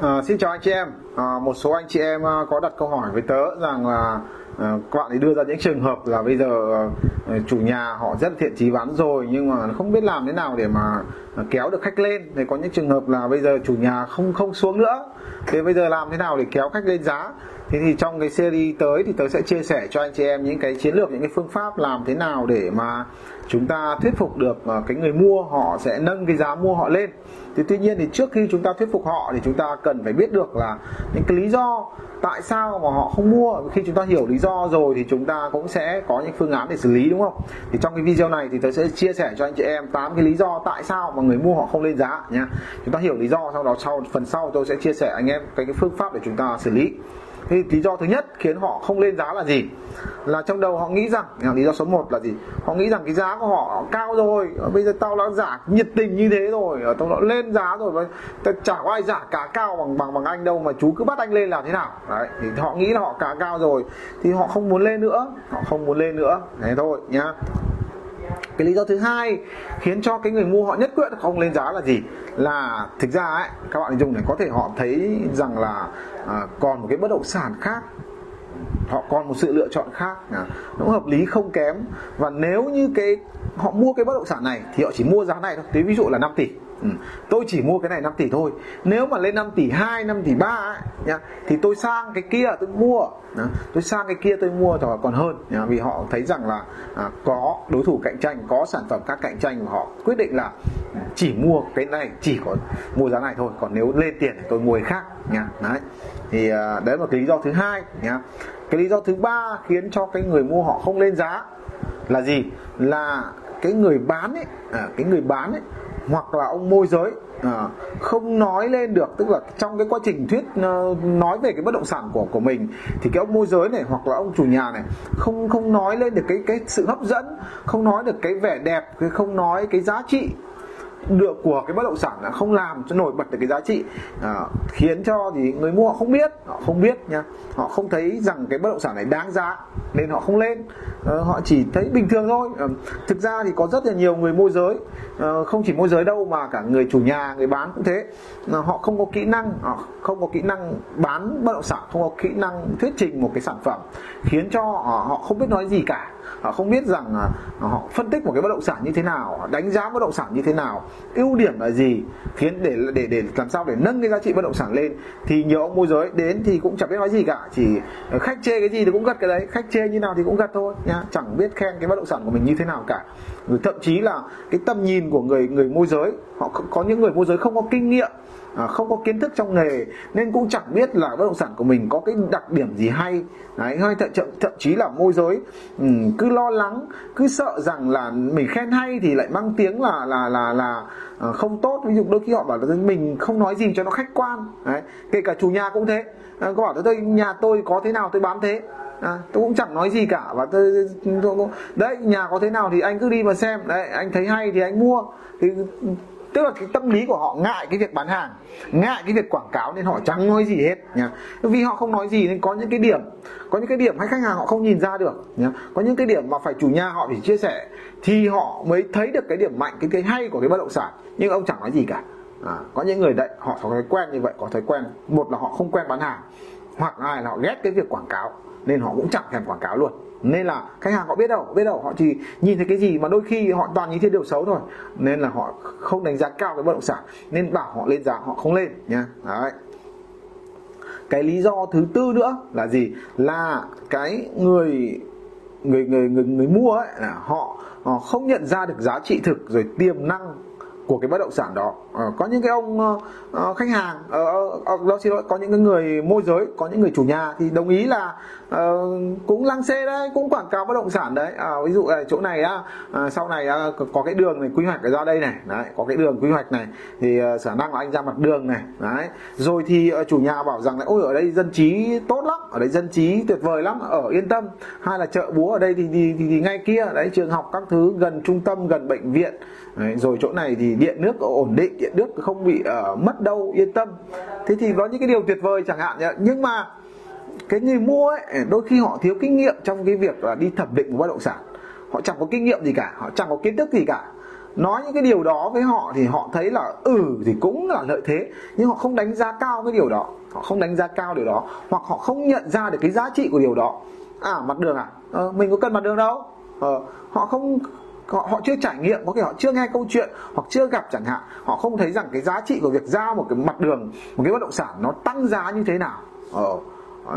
À, xin chào anh chị em. À, một số anh chị em ờ, có đặt câu hỏi với tớ rằng là à, các bạn ấy đưa ra những trường hợp là bây giờ à, chủ nhà họ rất thiện trí bán rồi nhưng mà không biết làm thế nào để mà kéo được khách lên. Thì có những trường hợp là bây giờ chủ nhà không không xuống nữa. Thì bây giờ làm thế nào để kéo khách lên giá? Thế thì trong cái series tới thì tớ sẽ chia sẻ cho anh chị em những cái chiến lược, những cái phương pháp làm thế nào để mà chúng ta thuyết phục được ờ, cái người mua họ sẽ nâng cái giá mua họ lên. Thì tuy nhiên thì trước khi chúng ta thuyết phục họ thì chúng ta cần phải biết được là những cái lý do tại sao mà họ không mua. Khi chúng ta hiểu lý do rồi thì chúng ta cũng sẽ có những phương án để xử lý đúng không? Thì trong cái video này thì tôi sẽ chia sẻ cho anh chị em 8 cái lý do tại sao mà người mua họ không lên giá nha chúng ta hiểu lý do sau đó sau phần sau tôi sẽ chia sẻ anh em cái, cái phương pháp để chúng ta xử lý thì lý do thứ nhất khiến họ không lên giá là gì? Là trong đầu họ nghĩ rằng à, lý do số 1 là gì? Họ nghĩ rằng cái giá của họ cao rồi, bây giờ tao đã giả nhiệt tình như thế rồi à, tao đã lên giá rồi, và chả có ai giả cả cao bằng bằng bằng anh đâu, mà chú cứ bắt anh lên làm thế nào? Đấy, thì họ nghĩ là họ cả cao rồi, thì họ không muốn lên nữa, họ không muốn lên nữa. Thế thôi nhá cái lý do thứ hai khiến cho cái người mua họ nhất quyết không lên giá là gì? Là thực ra ấy các bạn dùng này có thể họ thấy rằng là à, còn một cái bất động sản khác họ còn một sự lựa chọn khác à, nó hợp lý không kém. Và nếu như cái họ mua cái bất động sản này thì họ chỉ mua giá này thôi. Thế ví dụ là 5 tỷ. Ừ. Tôi chỉ mua cái này 5 tỷ thôi Nếu mà lên 5 tỷ 2, 5 tỷ 3 ấy, nhá, Thì tôi sang cái kia tôi mua nhá. Tôi sang cái kia tôi mua cho còn hơn nhá, Vì họ thấy rằng là à, có đối thủ cạnh tranh Có sản phẩm khác cạnh tranh Và họ quyết định là chỉ mua cái này Chỉ có mua giá này thôi Còn nếu lên tiền thì tôi mua cái khác nhá. Đấy thì à, đấy là cái lý do thứ hai nhá cái lý do thứ ba khiến cho cái người mua họ không lên giá là gì là cái người bán ấy à, cái người bán ấy hoặc là ông môi giới. À, không nói lên được tức là trong cái quá trình thuyết ờ, nói về cái bất động sản của của mình thì cái ông môi giới này hoặc là ông chủ nhà này không không nói lên được cái cái sự hấp dẫn không nói được cái vẻ đẹp không nói cái giá trị được của cái bất động sản là không làm cho nổi bật được cái giá trị. À, khiến cho thì người mua họ không biết họ không biết nha. Họ không thấy rằng cái bất động sản này đáng giá nên họ không lên. Ờ, họ chỉ thấy bình thường thôi. Ờ, thực ra thì có rất là nhiều người môi giới. Ờ, không chỉ môi giới đâu mà cả người chủ nhà, người bán cũng thế. Họ không có kỹ năng, họ không có kỹ năng bán bất động sản, không có kỹ năng thuyết trình một cái sản phẩm khiến cho họ không biết nói gì cả họ không biết rằng à, họ phân tích một cái bất động sản như thế nào đánh giá bất động sản như thế nào, ưu điểm là gì, khiến để để để làm sao để nâng cái giá trị bất động sản lên. Thì nhiều ông môi giới đến thì cũng chẳng biết nói gì cả, chỉ khách chê cái gì thì cũng gật cái đấy, khách chê như nào thì cũng gật thôi nhá, chẳng biết khen cái bất động sản của mình như thế nào cả. Rồi thậm chí là cái tầm nhìn của người người môi giới, họ có những người môi giới không có kinh nghiệm à, không có kiến thức trong nghề nên cũng chẳng biết là bất động sản của mình có cái đặc điểm gì hay. Đấy hay thậm, thậm, thậm chí là môi giới. Ừ, cứ lo lắng cứ sợ rằng là mình khen hay thì lại mang tiếng là là là là à, không tốt. Ví dụ đôi khi họ bảo là mình không nói gì cho nó khách quan. Đấy kể cả chủ nhà cũng thế. À, có bảo tôi nhà tôi có thế nào tôi bán thế. À, tôi cũng chẳng nói gì cả. Và tôi, tôi, tôi đấy nhà có thế nào thì anh cứ đi mà xem. Đấy anh thấy hay thì anh mua. Thì tức là cái tâm lý của họ ngại cái việc bán hàng ngại cái việc quảng cáo nên họ chẳng nói gì hết nhá. Vì họ không nói gì nên có những cái điểm có những cái điểm hay khách hàng họ không nhìn ra được nhá. Có những cái điểm mà phải chủ nhà họ phải chia sẻ thì họ mới thấy được cái điểm mạnh cái cái hay của cái bất động sản. Nhưng ông chẳng nói gì cả. À, có những người đấy họ có thói quen như vậy có thói quen. Một là họ không quen bán hàng hoặc hai là họ ghét cái việc quảng cáo nên họ cũng chẳng thèm quảng cáo luôn nên là khách hàng họ biết đâu biết đâu họ chỉ nhìn thấy cái gì mà đôi khi họ toàn nhìn thấy điều xấu thôi. Nên là họ không đánh giá cao cái bất động sản nên bảo họ lên giá họ không lên nha. Đấy. Cái lý do thứ tư nữa là gì? Là cái người người người người người mua ấy là họ, họ không nhận ra được giá trị thực rồi tiềm năng của cái bất động sản đó. À, có những cái ông uh, khách hàng uh, uh, đó xin lỗi có những cái người môi giới có những người chủ nhà thì đồng ý là uh, cũng lăng xê đấy cũng quảng cáo bất động sản đấy. À, ví dụ là chỗ này á uh, sau này uh, có cái đường này quy hoạch ở ra đây này đấy có cái đường quy hoạch này thì uh, khả năng là anh ra mặt đường này đấy. Rồi thì uh, chủ nhà bảo rằng là ôi ở đây dân trí tốt lắm ở đây dân trí tuyệt vời lắm ở yên tâm hay là chợ búa ở đây thì thì, thì, thì ngay kia đấy trường học các thứ gần trung tâm gần bệnh viện. Đấy, rồi chỗ này thì điện nước ổn định điện nước không bị uh, mất đâu yên tâm. Thế thì có những cái điều tuyệt vời chẳng hạn nhỉ? nhưng mà cái người mua ấy đôi khi họ thiếu kinh nghiệm trong cái việc là đi thẩm định của bất động sản. Họ chẳng có kinh nghiệm gì cả họ chẳng có kiến thức gì cả. Nói những cái điều đó với họ thì họ thấy là ừ thì cũng là lợi thế. Nhưng họ không đánh giá cao cái điều đó. Họ không đánh giá cao điều đó. Hoặc họ không nhận ra được cái giá trị của điều đó. À mặt đường à? Ờ, mình có cần mặt đường đâu? Ờ, họ không họ, họ chưa trải nghiệm có thể họ chưa nghe câu chuyện hoặc chưa gặp chẳng hạn. Họ không thấy rằng cái giá trị của việc giao một cái mặt đường một cái bất động sản nó tăng giá như thế nào. Ờ,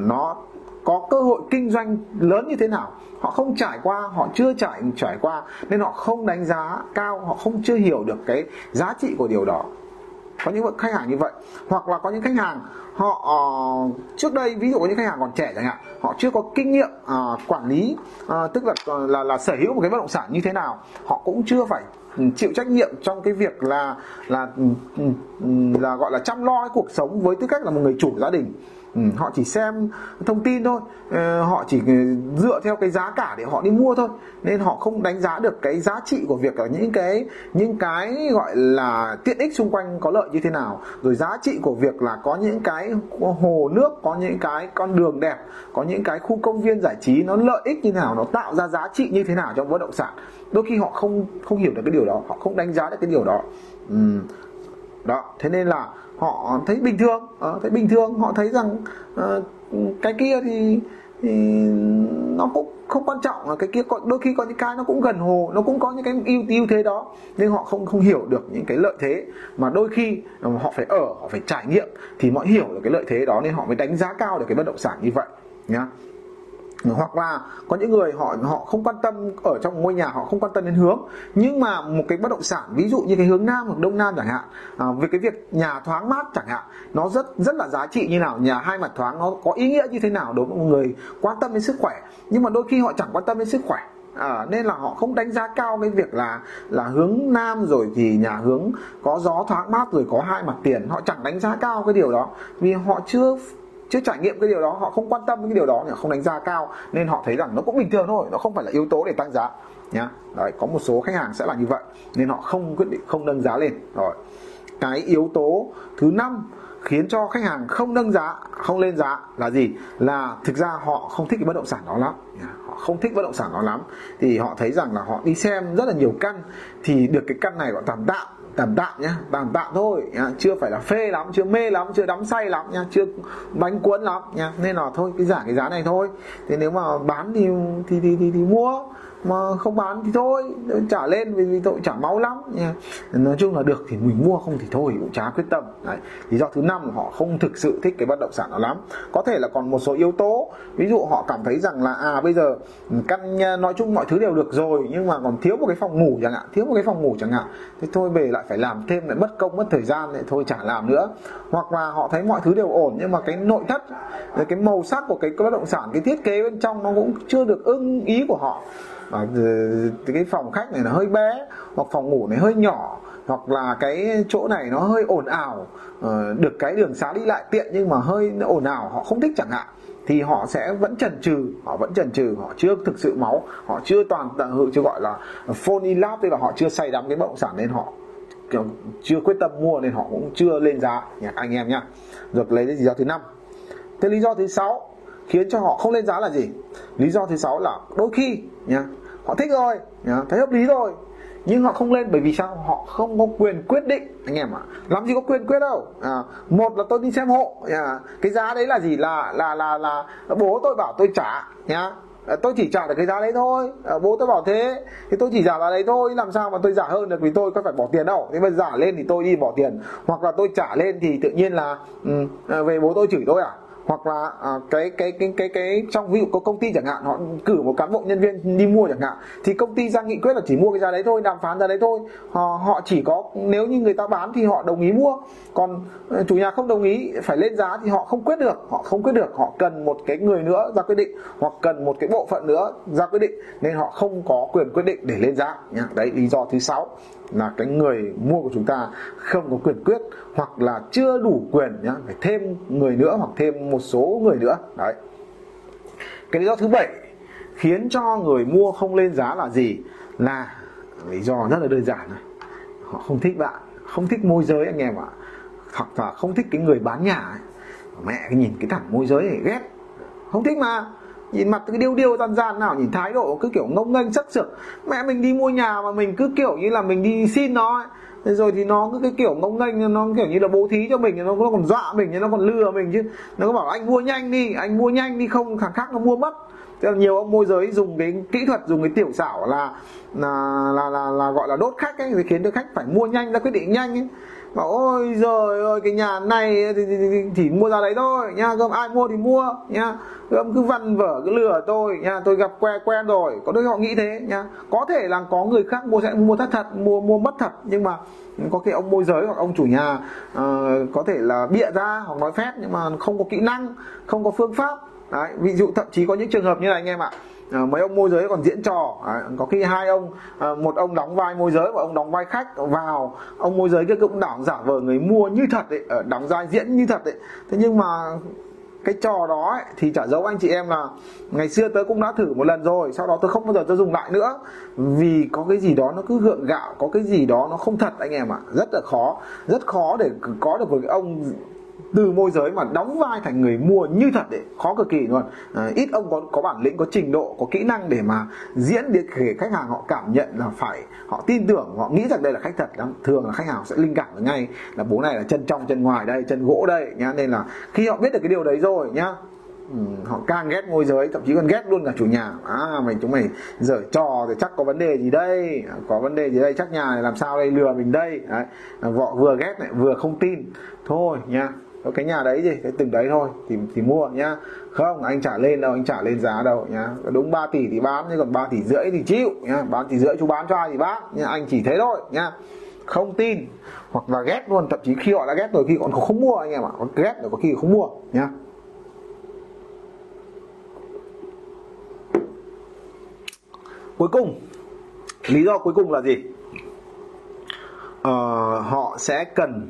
nó có cơ hội kinh doanh lớn như thế nào. Họ không trải qua họ chưa trải trải qua nên họ không đánh giá cao họ không chưa hiểu được cái giá trị của điều đó có những khách hàng như vậy. Hoặc là có những khách hàng họ uh, trước đây ví dụ có những khách hàng còn trẻ chẳng hạn họ chưa có kinh nghiệm uh, quản lý uh, tức là là là sở hữu một cái bất động sản như thế nào họ cũng chưa phải chịu trách nhiệm trong cái việc là là là, là gọi là chăm lo cái cuộc sống với tư cách là một người chủ gia đình. Ừ, họ chỉ xem thông tin thôi. Ờ, họ chỉ ừ, dựa theo cái giá cả để họ đi mua thôi. Nên họ không đánh giá được cái giá trị của việc ở những cái những cái gọi là tiện ích xung quanh có lợi như thế nào. Rồi giá trị của việc là có những cái hồ nước có những cái con đường đẹp có những cái khu công viên giải trí nó lợi ích như thế nào nó tạo ra giá trị như thế nào trong bất động sản. Đôi khi họ không không hiểu được cái điều đó họ không đánh giá được cái điều đó. Ừ. đó thế nên là họ thấy bình thường uh, thấy bình thường họ thấy rằng uh, cái kia thì, thì nó cũng không quan trọng là cái kia có đôi khi có những cái nó cũng gần hồ nó cũng có những cái ưu ưu thế đó nhưng họ không không hiểu được những cái lợi thế mà đôi khi họ phải ở họ phải trải nghiệm thì mọi hiểu được cái lợi thế đó nên họ mới đánh giá cao được cái bất động sản như vậy nhá hoặc là có những người họ họ không quan tâm ở trong ngôi nhà họ không quan tâm đến hướng. Nhưng mà một cái bất động sản ví dụ như cái hướng nam hoặc đông nam chẳng hạn à, về cái việc nhà thoáng mát chẳng hạn nó rất rất là giá trị như nào nhà hai mặt thoáng nó có ý nghĩa như thế nào đối với một người quan tâm đến sức khỏe. Nhưng mà đôi khi họ chẳng quan tâm đến sức khỏe À, nên là họ không đánh giá cao cái việc là là hướng nam rồi thì nhà hướng có gió thoáng mát rồi có hai mặt tiền. Họ chẳng đánh giá cao cái điều đó vì họ chưa chưa trải nghiệm cái điều đó, họ không quan tâm cái điều đó họ không đánh giá cao, nên họ thấy rằng nó cũng bình thường thôi, nó không phải là yếu tố để tăng giá, nhá. Đấy, có một số khách hàng sẽ là như vậy, nên họ không quyết định, không nâng giá lên. Rồi, cái yếu tố thứ năm khiến cho khách hàng không nâng giá, không lên giá là gì? Là thực ra họ không thích cái bất động sản đó lắm họ không thích bất động sản đó lắm. Thì họ thấy rằng là họ đi xem rất là nhiều căn, thì được cái căn này gọi tạm tạm tạm tạm nhá tạm tạm thôi nhá. chưa phải là phê lắm chưa mê lắm chưa đắm say lắm nhá chưa bánh cuốn lắm nhá. Nên là thôi cái giảm cái giá này thôi. Thế nếu mà bán thì thì thì thì, thì mua mà không bán thì thôi trả lên vì, vì tội trả máu lắm. Nha nói chung là được thì mình mua không thì thôi cũng chả quyết tâm. Đấy lý do thứ năm họ không thực sự thích cái bất động sản đó lắm. Có thể là còn một số yếu tố ví dụ họ cảm thấy rằng là à bây giờ căn nói chung mọi thứ đều được rồi nhưng mà còn thiếu một cái phòng ngủ chẳng hạn thiếu một cái phòng ngủ chẳng hạn. Thế thôi về lại phải làm thêm lại mất công mất thời gian lại thôi chả làm nữa. Hoặc là họ thấy mọi thứ đều ổn nhưng mà cái nội thất cái màu sắc của cái bất động sản cái thiết kế bên trong nó cũng chưa được ưng ý của họ. Ờ, cái phòng khách này nó hơi bé, hoặc phòng ngủ này hơi nhỏ, hoặc là cái chỗ này nó hơi ồn ào. Ờ, được cái đường xá đi lại tiện nhưng mà hơi ồn ào, họ không thích chẳng hạn. Thì họ sẽ vẫn chần chừ, họ vẫn chần chừ, họ chưa thực sự máu, họ chưa toàn tận hữu chưa gọi là phone lab tức là họ chưa say đắm cái bất động sản nên họ chưa quyết tâm mua nên họ cũng chưa lên giá. Anh em nhá. Rồi lấy lý do thứ năm. Thế lý do thứ sáu khiến cho họ không lên giá là gì. Lý do thứ sáu là đôi khi nha họ thích rồi thấy hợp lý rồi nhưng họ không lên bởi vì sao? Họ không có quyền quyết định. Anh em ạ à. làm gì có quyền quyết đâu. À, một là tôi đi xem hộ à, cái giá đấy là gì? Là là là là bố tôi bảo tôi trả nhá. À, tôi chỉ trả được cái giá đấy thôi. À, bố tôi bảo thế thì tôi chỉ giả giá đấy thôi làm sao mà tôi giả hơn được vì tôi có phải bỏ tiền đâu. Thế mà giả lên thì tôi đi bỏ tiền hoặc là tôi trả lên thì tự nhiên là ừ, à, về bố tôi chửi tôi à? Hoặc là à, cái cái cái cái cái trong ví dụ có công ty chẳng hạn họ cử một cán bộ nhân viên đi mua chẳng hạn thì công ty ra nghị quyết là chỉ mua cái giá đấy thôi đàm phán giá đấy thôi. Họ họ chỉ có nếu như người ta bán thì họ đồng ý mua. Còn ờ, chủ nhà không đồng ý phải lên giá thì họ không quyết được. Họ không quyết được họ cần một cái người nữa ra quyết định hoặc cần một cái bộ phận nữa ra quyết định nên họ không có quyền quyết định để lên giá. Đấy lý do thứ sáu là cái người mua của chúng ta không có quyền quyết hoặc là chưa đủ quyền nhá, phải thêm người nữa hoặc thêm một số người nữa. Đấy. Cái lý do thứ bảy khiến cho người mua không lên giá là gì? Là lý do rất là đơn giản này họ không thích bạn, không thích môi giới anh em ạ. Hoặc là không thích cái người bán nhà ấy. mẹ cái nhìn cái thằng môi giới này ghét. Không thích mà nhìn mặt cái điêu điêu gian gian nào nhìn thái độ cứ kiểu ngông nghênh sắc sược. Mẹ mình đi mua nhà mà mình cứ kiểu như là mình đi xin nó ấy. Thế rồi thì nó cứ cái kiểu ngông nghênh nó kiểu như là bố thí cho mình nó, nó còn dọa mình nó còn lừa mình chứ. Nó có bảo anh mua nhanh đi anh mua nhanh đi không thằng khác nó mua mất. Thế là nhiều ông môi giới dùng cái kỹ thuật dùng cái tiểu xảo là là là là, là gọi là đốt khách ấy thì khiến cho khách phải mua nhanh ra quyết định nhanh ấy bảo ôi giời ơi cái nhà này thì, thì, thì, thì mua ra đấy thôi nha gom ai mua thì mua nha gom cứ văn vở cứ lừa tôi nha tôi gặp quen quen rồi. Có đôi họ nghĩ thế nha có thể là có người khác mua sẽ mua thất thật mua mua mất thật nhưng mà có khi ông môi giới hoặc ông chủ nhà uh, có thể là bịa ra hoặc nói phép nhưng mà không có kỹ năng không có phương pháp. Đấy, ví dụ thậm chí có những trường hợp như này anh em ạ à, mấy ông môi giới còn diễn trò. À, có khi hai ông à, một ông đóng vai môi giới và ông đóng vai khách vào. Ông môi giới kia cũng đảo giả vờ người mua như thật đấy ờ, đóng vai diễn như thật đấy thế nhưng mà cái trò đó ấy, thì trả dấu anh chị em là ngày xưa tớ cũng đã thử một lần rồi sau đó tôi không bao giờ tớ dùng lại nữa. Vì có cái gì đó nó cứ gượng gạo có cái gì đó nó không thật anh em ạ. Rất là khó rất khó để có được một cái ông từ môi giới mà đóng vai thành người mua như thật đấy khó cực kỳ luôn. À, ít ông có có bản lĩnh có trình độ có kỹ năng để mà diễn để để khách hàng họ cảm nhận là phải họ tin tưởng họ nghĩ rằng đây là khách thật lắm. Thường là khách hàng sẽ linh cảm được ngay là bố này là chân trong chân ngoài đây chân gỗ đây nhá. Nên là khi họ biết được cái điều đấy rồi nhá Ừ, họ càng ghét môi giới thậm chí còn ghét luôn cả chủ nhà. À mày chúng mày dở trò thì chắc có vấn đề gì đây? À, có vấn đề gì đây? Chắc nhà này làm sao đây? Lừa mình đây. Đấy. Vợ vừa ghét lại vừa không tin. Thôi nha cái nhà đấy gì? Cái từng đấy thôi thì thì mua nhá. Không anh trả lên đâu anh trả lên giá đâu nhá. Đúng 3 tỷ thì bán nhưng còn 3 tỷ rưỡi thì chịu nhá. Bán tỷ rưỡi chú bán cho ai thì bán nhá. Anh chỉ thế thôi nhá. Không tin hoặc là ghét luôn. Thậm chí khi họ đã ghét rồi khi còn không mua anh em ạ. Ghét rồi có khi không mua nhá. Cuối cùng lý do cuối cùng là gì? Ờ, họ sẽ cần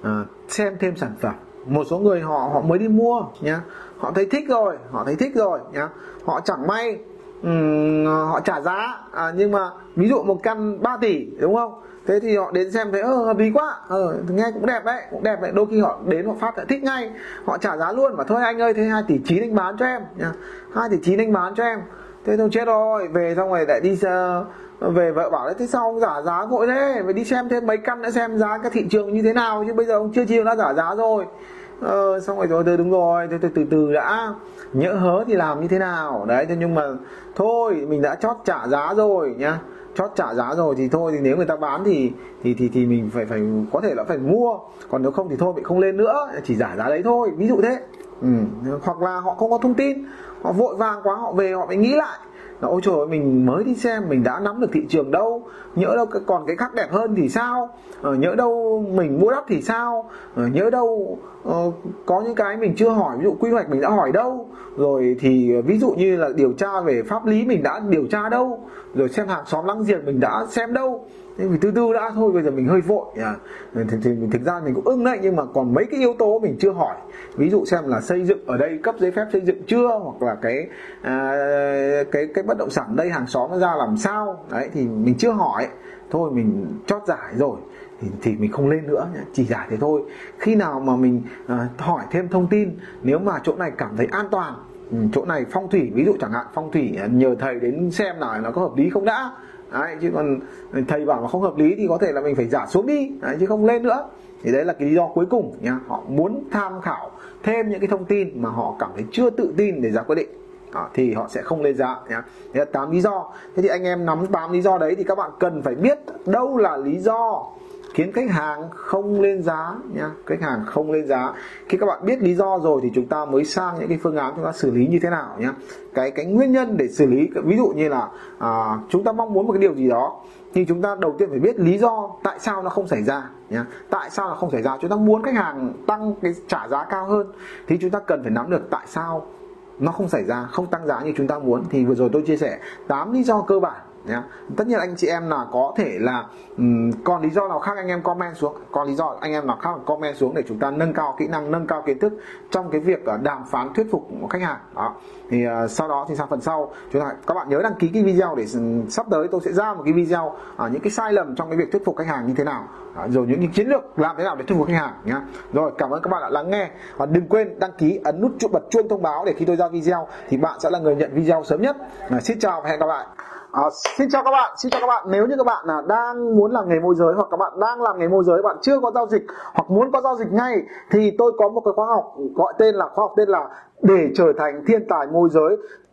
uh, xem thêm sản phẩm. Một số người họ họ mới đi mua nhá. Họ thấy thích rồi họ thấy thích rồi nhá. Họ chẳng may um, họ trả giá. À, nhưng mà ví dụ một căn 3 tỷ đúng không? Thế thì họ đến xem thấy ơ hợp lý quá. Ờ, nghe cũng đẹp đấy cũng đẹp đấy. Đôi khi họ đến họ phát lại thích ngay. Họ trả giá luôn mà thôi anh ơi thế hai tỷ chín anh bán cho em nhá. Hai tỷ chín anh bán cho em. Thế thôi chết rồi. Về xong rồi lại đi uh, về vợ bảo đấy thế sao ông giả giá vội thế? Phải đi xem thêm mấy căn nữa xem giá các thị trường như thế nào chứ bây giờ ông chưa chiều đã giả giá rồi. Ờ, xong rồi rồi từ đúng rồi từ, từ từ từ đã. Nhỡ hớ thì làm như thế nào? Đấy thế nhưng mà thôi mình đã chót trả giá rồi nhá. Chót trả giá rồi thì thôi thì nếu người ta bán thì thì thì thì mình phải phải có thể là phải mua. Còn nếu không thì thôi bị không lên nữa chỉ giả giá đấy thôi ví dụ thế. Ừ. hoặc là họ không có thông tin họ vội vàng quá họ về họ phải nghĩ lại là ôi trời ơi mình mới đi xem mình đã nắm được thị trường đâu. Nhỡ đâu còn cái khác đẹp hơn thì sao? Ờ, nhỡ đâu mình mua đắt thì sao? Ờ, nhỡ đâu uh, có những cái mình chưa hỏi ví dụ quy hoạch mình đã hỏi đâu. Rồi thì ví dụ như là điều tra về pháp lý mình đã điều tra đâu. Rồi xem hàng xóm lăng giềng mình đã xem đâu thế vì từ từ đã thôi bây giờ mình hơi vội à. thì, thì, thì thực ra mình cũng ưng đấy nhưng mà còn mấy cái yếu tố mình chưa hỏi. Ví dụ xem là xây dựng ở đây cấp giấy phép xây dựng chưa hoặc là cái à, cái cái bất động sản đây hàng xóm nó ra làm sao. Đấy thì mình chưa hỏi. Thôi mình chót giải rồi. Thì, thì mình không lên nữa chỉ giải thế thôi. Khi nào mà mình à, hỏi thêm thông tin nếu mà chỗ này cảm thấy an toàn Ừ, chỗ này phong thủy ví dụ chẳng hạn phong thủy à, nhờ thầy đến xem nào nó có hợp lý không đã. Đấy, chứ còn thầy bảo mà không hợp lý thì có thể là mình phải giả xuống đi. Đấy, chứ không lên nữa. Thì đấy là cái lý do cuối cùng nha họ muốn tham khảo thêm những cái thông tin mà họ cảm thấy chưa tự tin để ra quyết định. À, thì họ sẽ không lên giá nhá. Đấy là tám lý do. Thế thì anh em nắm tám lý do đấy thì các bạn cần phải biết đâu là lý do khiến khách hàng không lên giá nha, khách hàng không lên giá. Khi các bạn biết lý do rồi thì chúng ta mới sang những cái phương án chúng ta xử lý như thế nào nhá cái cái nguyên nhân để xử lý ví dụ như là à, chúng ta mong muốn một cái điều gì đó thì chúng ta đầu tiên phải biết lý do tại sao nó không xảy ra nhá tại sao nó không xảy ra? Chúng ta muốn khách hàng tăng cái trả giá cao hơn thì chúng ta cần phải nắm được tại sao nó không xảy ra không tăng giá như chúng ta muốn. Thì vừa rồi tôi chia sẻ 8 lý do cơ bản nhé tất nhiên anh chị em là có thể là um, còn lý do nào khác anh em comment xuống. Còn lý do anh em nào khác comment xuống để chúng ta nâng cao kỹ năng nâng cao kiến thức trong cái việc uh, đàm phán thuyết phục khách hàng. Đó. Thì uh, sau đó thì sang phần sau chúng ta các bạn nhớ đăng ký cái video để sắp tới tôi sẽ ra một cái video uh, những cái sai lầm trong cái việc thuyết phục khách hàng như thế nào. Rồi những cái chiến lược làm thế nào để thuyết phục khách hàng nhá. Rồi cảm ơn các bạn đã lắng nghe. Và đừng quên đăng ký ấn nút chuột bật chuông thông báo để khi tôi ra video thì bạn sẽ là người nhận video sớm nhất. À, xin chào và hẹn gặp lại. À, xin chào các bạn, xin chào các bạn. Nếu như các bạn là đang muốn làm nghề môi giới hoặc các bạn đang làm nghề môi giới, bạn chưa có giao dịch hoặc muốn có giao dịch ngay thì tôi có một cái khóa học gọi tên là khóa học tên là để trở thành thiên tài môi giới